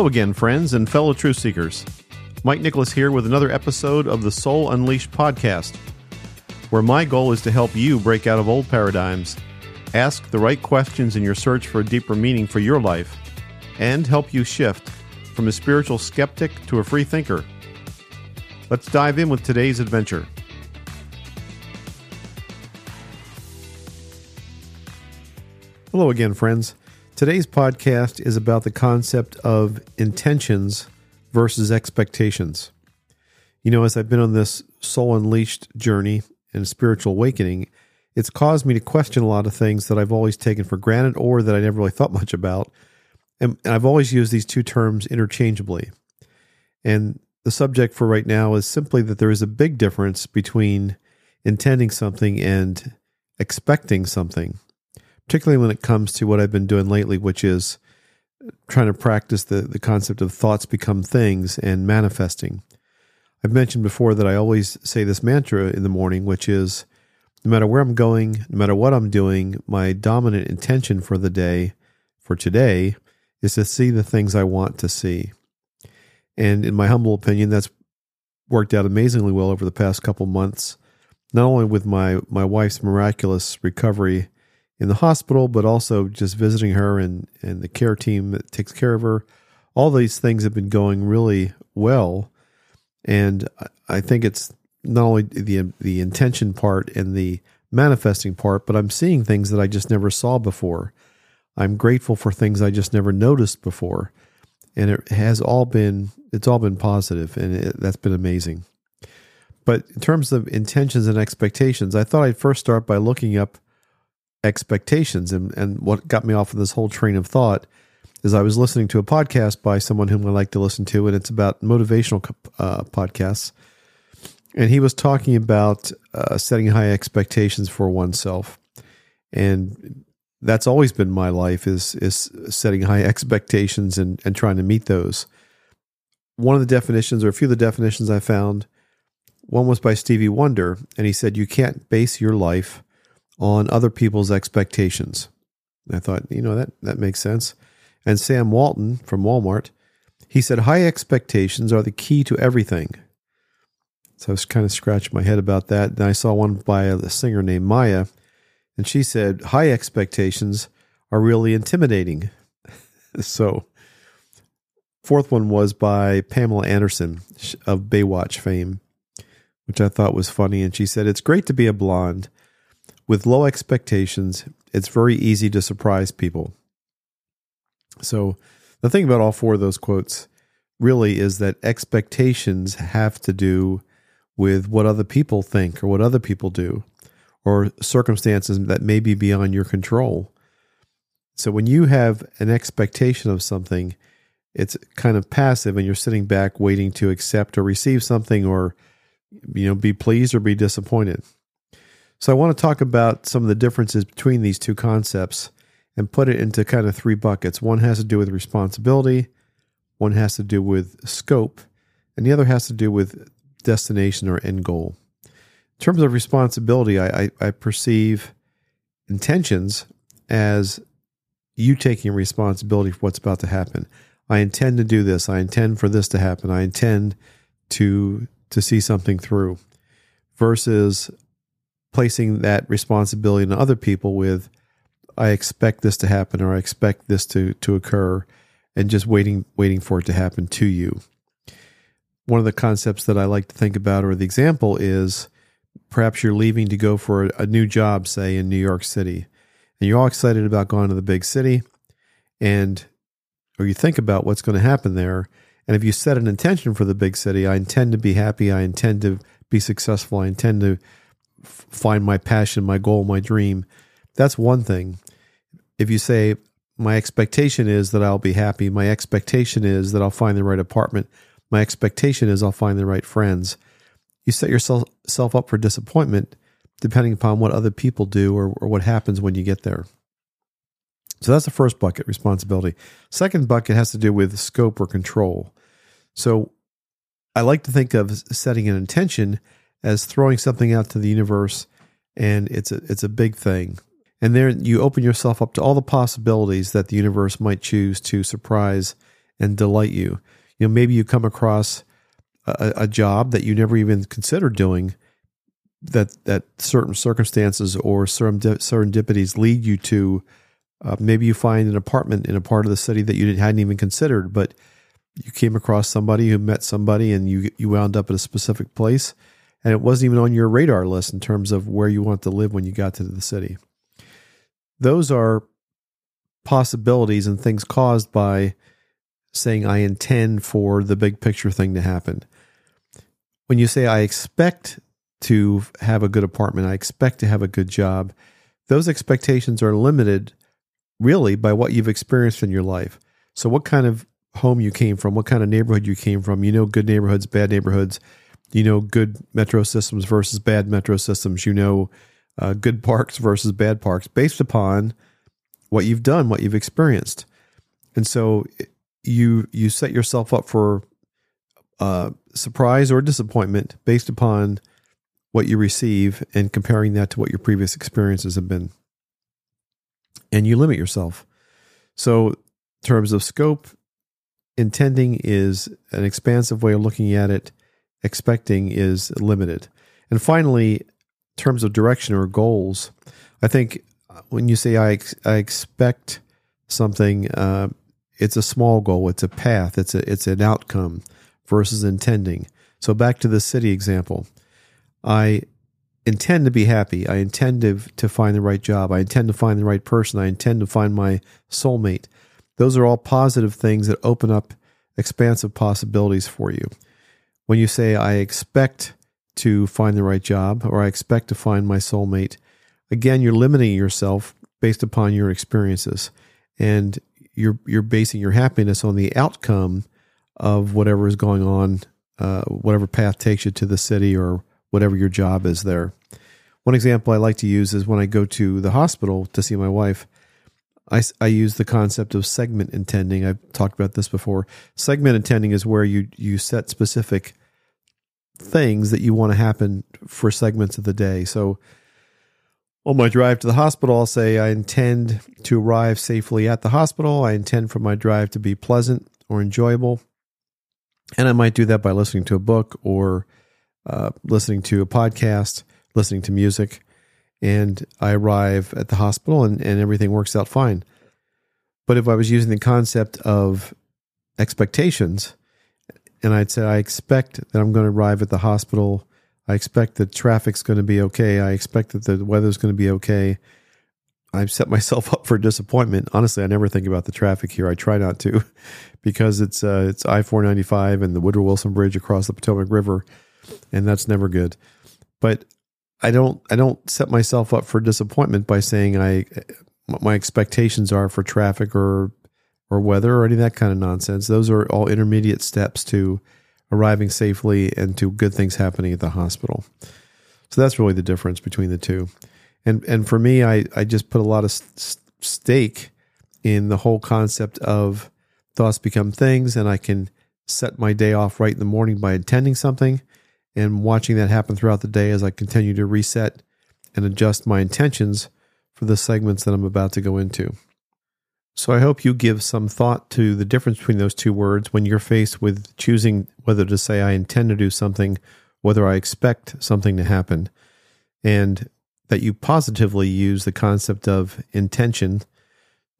Hello again, friends and fellow truth seekers. Mike Nicholas here with another episode of the Soul Unleashed podcast, where my goal is to help you break out of old paradigms, ask the right questions in your search for a deeper meaning for your life, and help you shift from a spiritual skeptic to a free thinker. Let's dive in with today's adventure. Hello again, friends. Today's podcast is about the concept of intentions versus expectations. You know, as I've been on this soul unleashed journey and spiritual awakening, it's caused me to question a lot of things that I've always taken for granted or that I never really thought much about. And, I've always used these two terms interchangeably. And the subject for right now is simply that there is a big difference between intending something and expecting something particularly when it comes to what I've been doing lately, which is trying to practice the, the concept of thoughts become things and manifesting. I've mentioned before that I always say this mantra in the morning, which is no matter where I'm going, no matter what I'm doing, my dominant intention for the day, for today, is to see the things I want to see. And in my humble opinion, that's worked out amazingly well over the past couple months, not only with my, my wife's miraculous recovery in the hospital, but also just visiting her and, and the care team that takes care of her. All these things have been going really well. And I think it's not only the the intention part and the manifesting part, but I'm seeing things that I just never saw before. I'm grateful for things I just never noticed before, and it has all been it's all been positive, and it, that's been amazing. But in terms of intentions and expectations, I thought I'd first start by looking up expectations. And, and what got me off of this whole train of thought is I was listening to a podcast by someone whom I like to listen to, and it's about motivational uh, podcasts. And he was talking about uh, setting high expectations for oneself. And that's always been my life is is setting high expectations and, and trying to meet those. One of the definitions, or a few of the definitions I found, one was by Stevie Wonder, and he said, You can't base your life on other people's expectations. And I thought, you know, that, that makes sense. And Sam Walton from Walmart, he said, high expectations are the key to everything. So I was kind of scratching my head about that. And I saw one by a singer named Maya, and she said, high expectations are really intimidating. so, fourth one was by Pamela Anderson of Baywatch fame, which I thought was funny. And she said, It's great to be a blonde with low expectations, it's very easy to surprise people. So, the thing about all four of those quotes really is that expectations have to do with what other people think or what other people do or circumstances that may be beyond your control. So, when you have an expectation of something, it's kind of passive and you're sitting back waiting to accept or receive something or you know be pleased or be disappointed so I want to talk about some of the differences between these two concepts and put it into kind of three buckets. One has to do with responsibility, one has to do with scope, and the other has to do with destination or end goal. In terms of responsibility, I, I, I perceive intentions as you taking responsibility for what's about to happen. I intend to do this. I intend for this to happen. I intend to to see something through. Versus placing that responsibility on other people with I expect this to happen or I expect this to to occur and just waiting waiting for it to happen to you. One of the concepts that I like to think about or the example is perhaps you're leaving to go for a, a new job say in New York City and you're all excited about going to the big city and or you think about what's going to happen there and if you set an intention for the big city I intend to be happy I intend to be successful I intend to find my passion, my goal, my dream. That's one thing. If you say, my expectation is that I'll be happy, my expectation is that I'll find the right apartment, my expectation is I'll find the right friends, you set yourself up for disappointment depending upon what other people do or, or what happens when you get there. So that's the first bucket, responsibility. Second bucket has to do with scope or control. So I like to think of setting an intention as throwing something out to the universe and it's a it's a big thing. And there you open yourself up to all the possibilities that the universe might choose to surprise and delight you. You know, maybe you come across a, a job that you never even considered doing that that certain circumstances or serendipities lead you to uh, maybe you find an apartment in a part of the city that you hadn't even considered but you came across somebody who met somebody and you you wound up at a specific place and it wasn't even on your radar list in terms of where you want to live when you got to the city those are possibilities and things caused by saying I intend for the big picture thing to happen. When you say I expect to have a good apartment, I expect to have a good job, those expectations are limited really by what you've experienced in your life. So, what kind of home you came from, what kind of neighborhood you came from, you know, good neighborhoods, bad neighborhoods, you know, good metro systems versus bad metro systems, you know, uh, good parks versus bad parks based upon what you've done, what you've experienced. And so you you set yourself up for uh, surprise or disappointment based upon what you receive and comparing that to what your previous experiences have been. And you limit yourself. So, terms of scope, intending is an expansive way of looking at it, expecting is limited. And finally, in terms of direction or goals, I think when you say I, I expect something, uh, it's a small goal, it's a path, it's a it's an outcome versus intending. So back to the city example. I intend to be happy. I intend to, to find the right job. I intend to find the right person. I intend to find my soulmate. Those are all positive things that open up expansive possibilities for you. When you say, I expect to find the right job or I expect to find my soulmate, again, you're limiting yourself based upon your experiences. And you're you're basing your happiness on the outcome of whatever is going on, uh, whatever path takes you to the city or whatever your job is there. One example I like to use is when I go to the hospital to see my wife. I, I use the concept of segment intending. I've talked about this before. Segment intending is where you you set specific things that you want to happen for segments of the day. So on my drive to the hospital, I'll say I intend to arrive safely at the hospital. I intend for my drive to be pleasant or enjoyable. And I might do that by listening to a book or uh, listening to a podcast, listening to music. And I arrive at the hospital and, and everything works out fine. But if I was using the concept of expectations, and I'd say, I expect that I'm going to arrive at the hospital I expect that traffic's going to be okay. I expect that the weather's going to be okay. I've set myself up for disappointment. Honestly, I never think about the traffic here. I try not to because it's uh, it's I four ninety five and the Woodrow Wilson Bridge across the Potomac River, and that's never good. But I don't I don't set myself up for disappointment by saying I what my expectations are for traffic or or weather or any of that kind of nonsense. Those are all intermediate steps to arriving safely and to good things happening at the hospital. So that's really the difference between the two. And and for me, I I just put a lot of st- stake in the whole concept of thoughts become things, and I can set my day off right in the morning by intending something and watching that happen throughout the day as I continue to reset and adjust my intentions for the segments that I'm about to go into. So I hope you give some thought to the difference between those two words when you're faced with choosing whether to say, I intend to do something, whether I expect something to happen, and that you positively use the concept of intention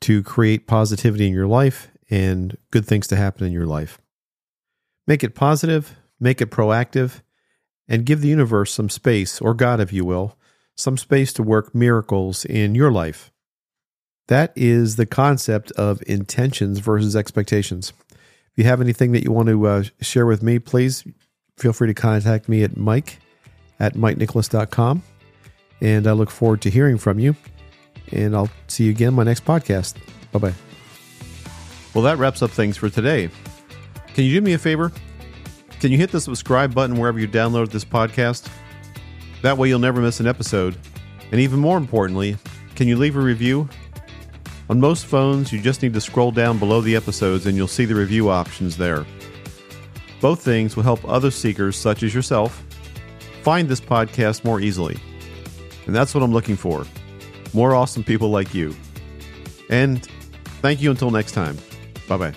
to create positivity in your life and good things to happen in your life. Make it positive, make it proactive, and give the universe some space, or God, if you will, some space to work miracles in your life. That is the concept of intentions versus expectations. If you have anything that you want to uh, share with me, please feel free to contact me at mike at mikenicholas.com. And I look forward to hearing from you. And I'll see you again in my next podcast. Bye bye. Well, that wraps up things for today. Can you do me a favor? Can you hit the subscribe button wherever you download this podcast? That way you'll never miss an episode. And even more importantly, can you leave a review? On most phones, you just need to scroll down below the episodes and you'll see the review options there. Both things will help other seekers, such as yourself, find this podcast more easily. And that's what I'm looking for more awesome people like you. And thank you until next time. Bye bye.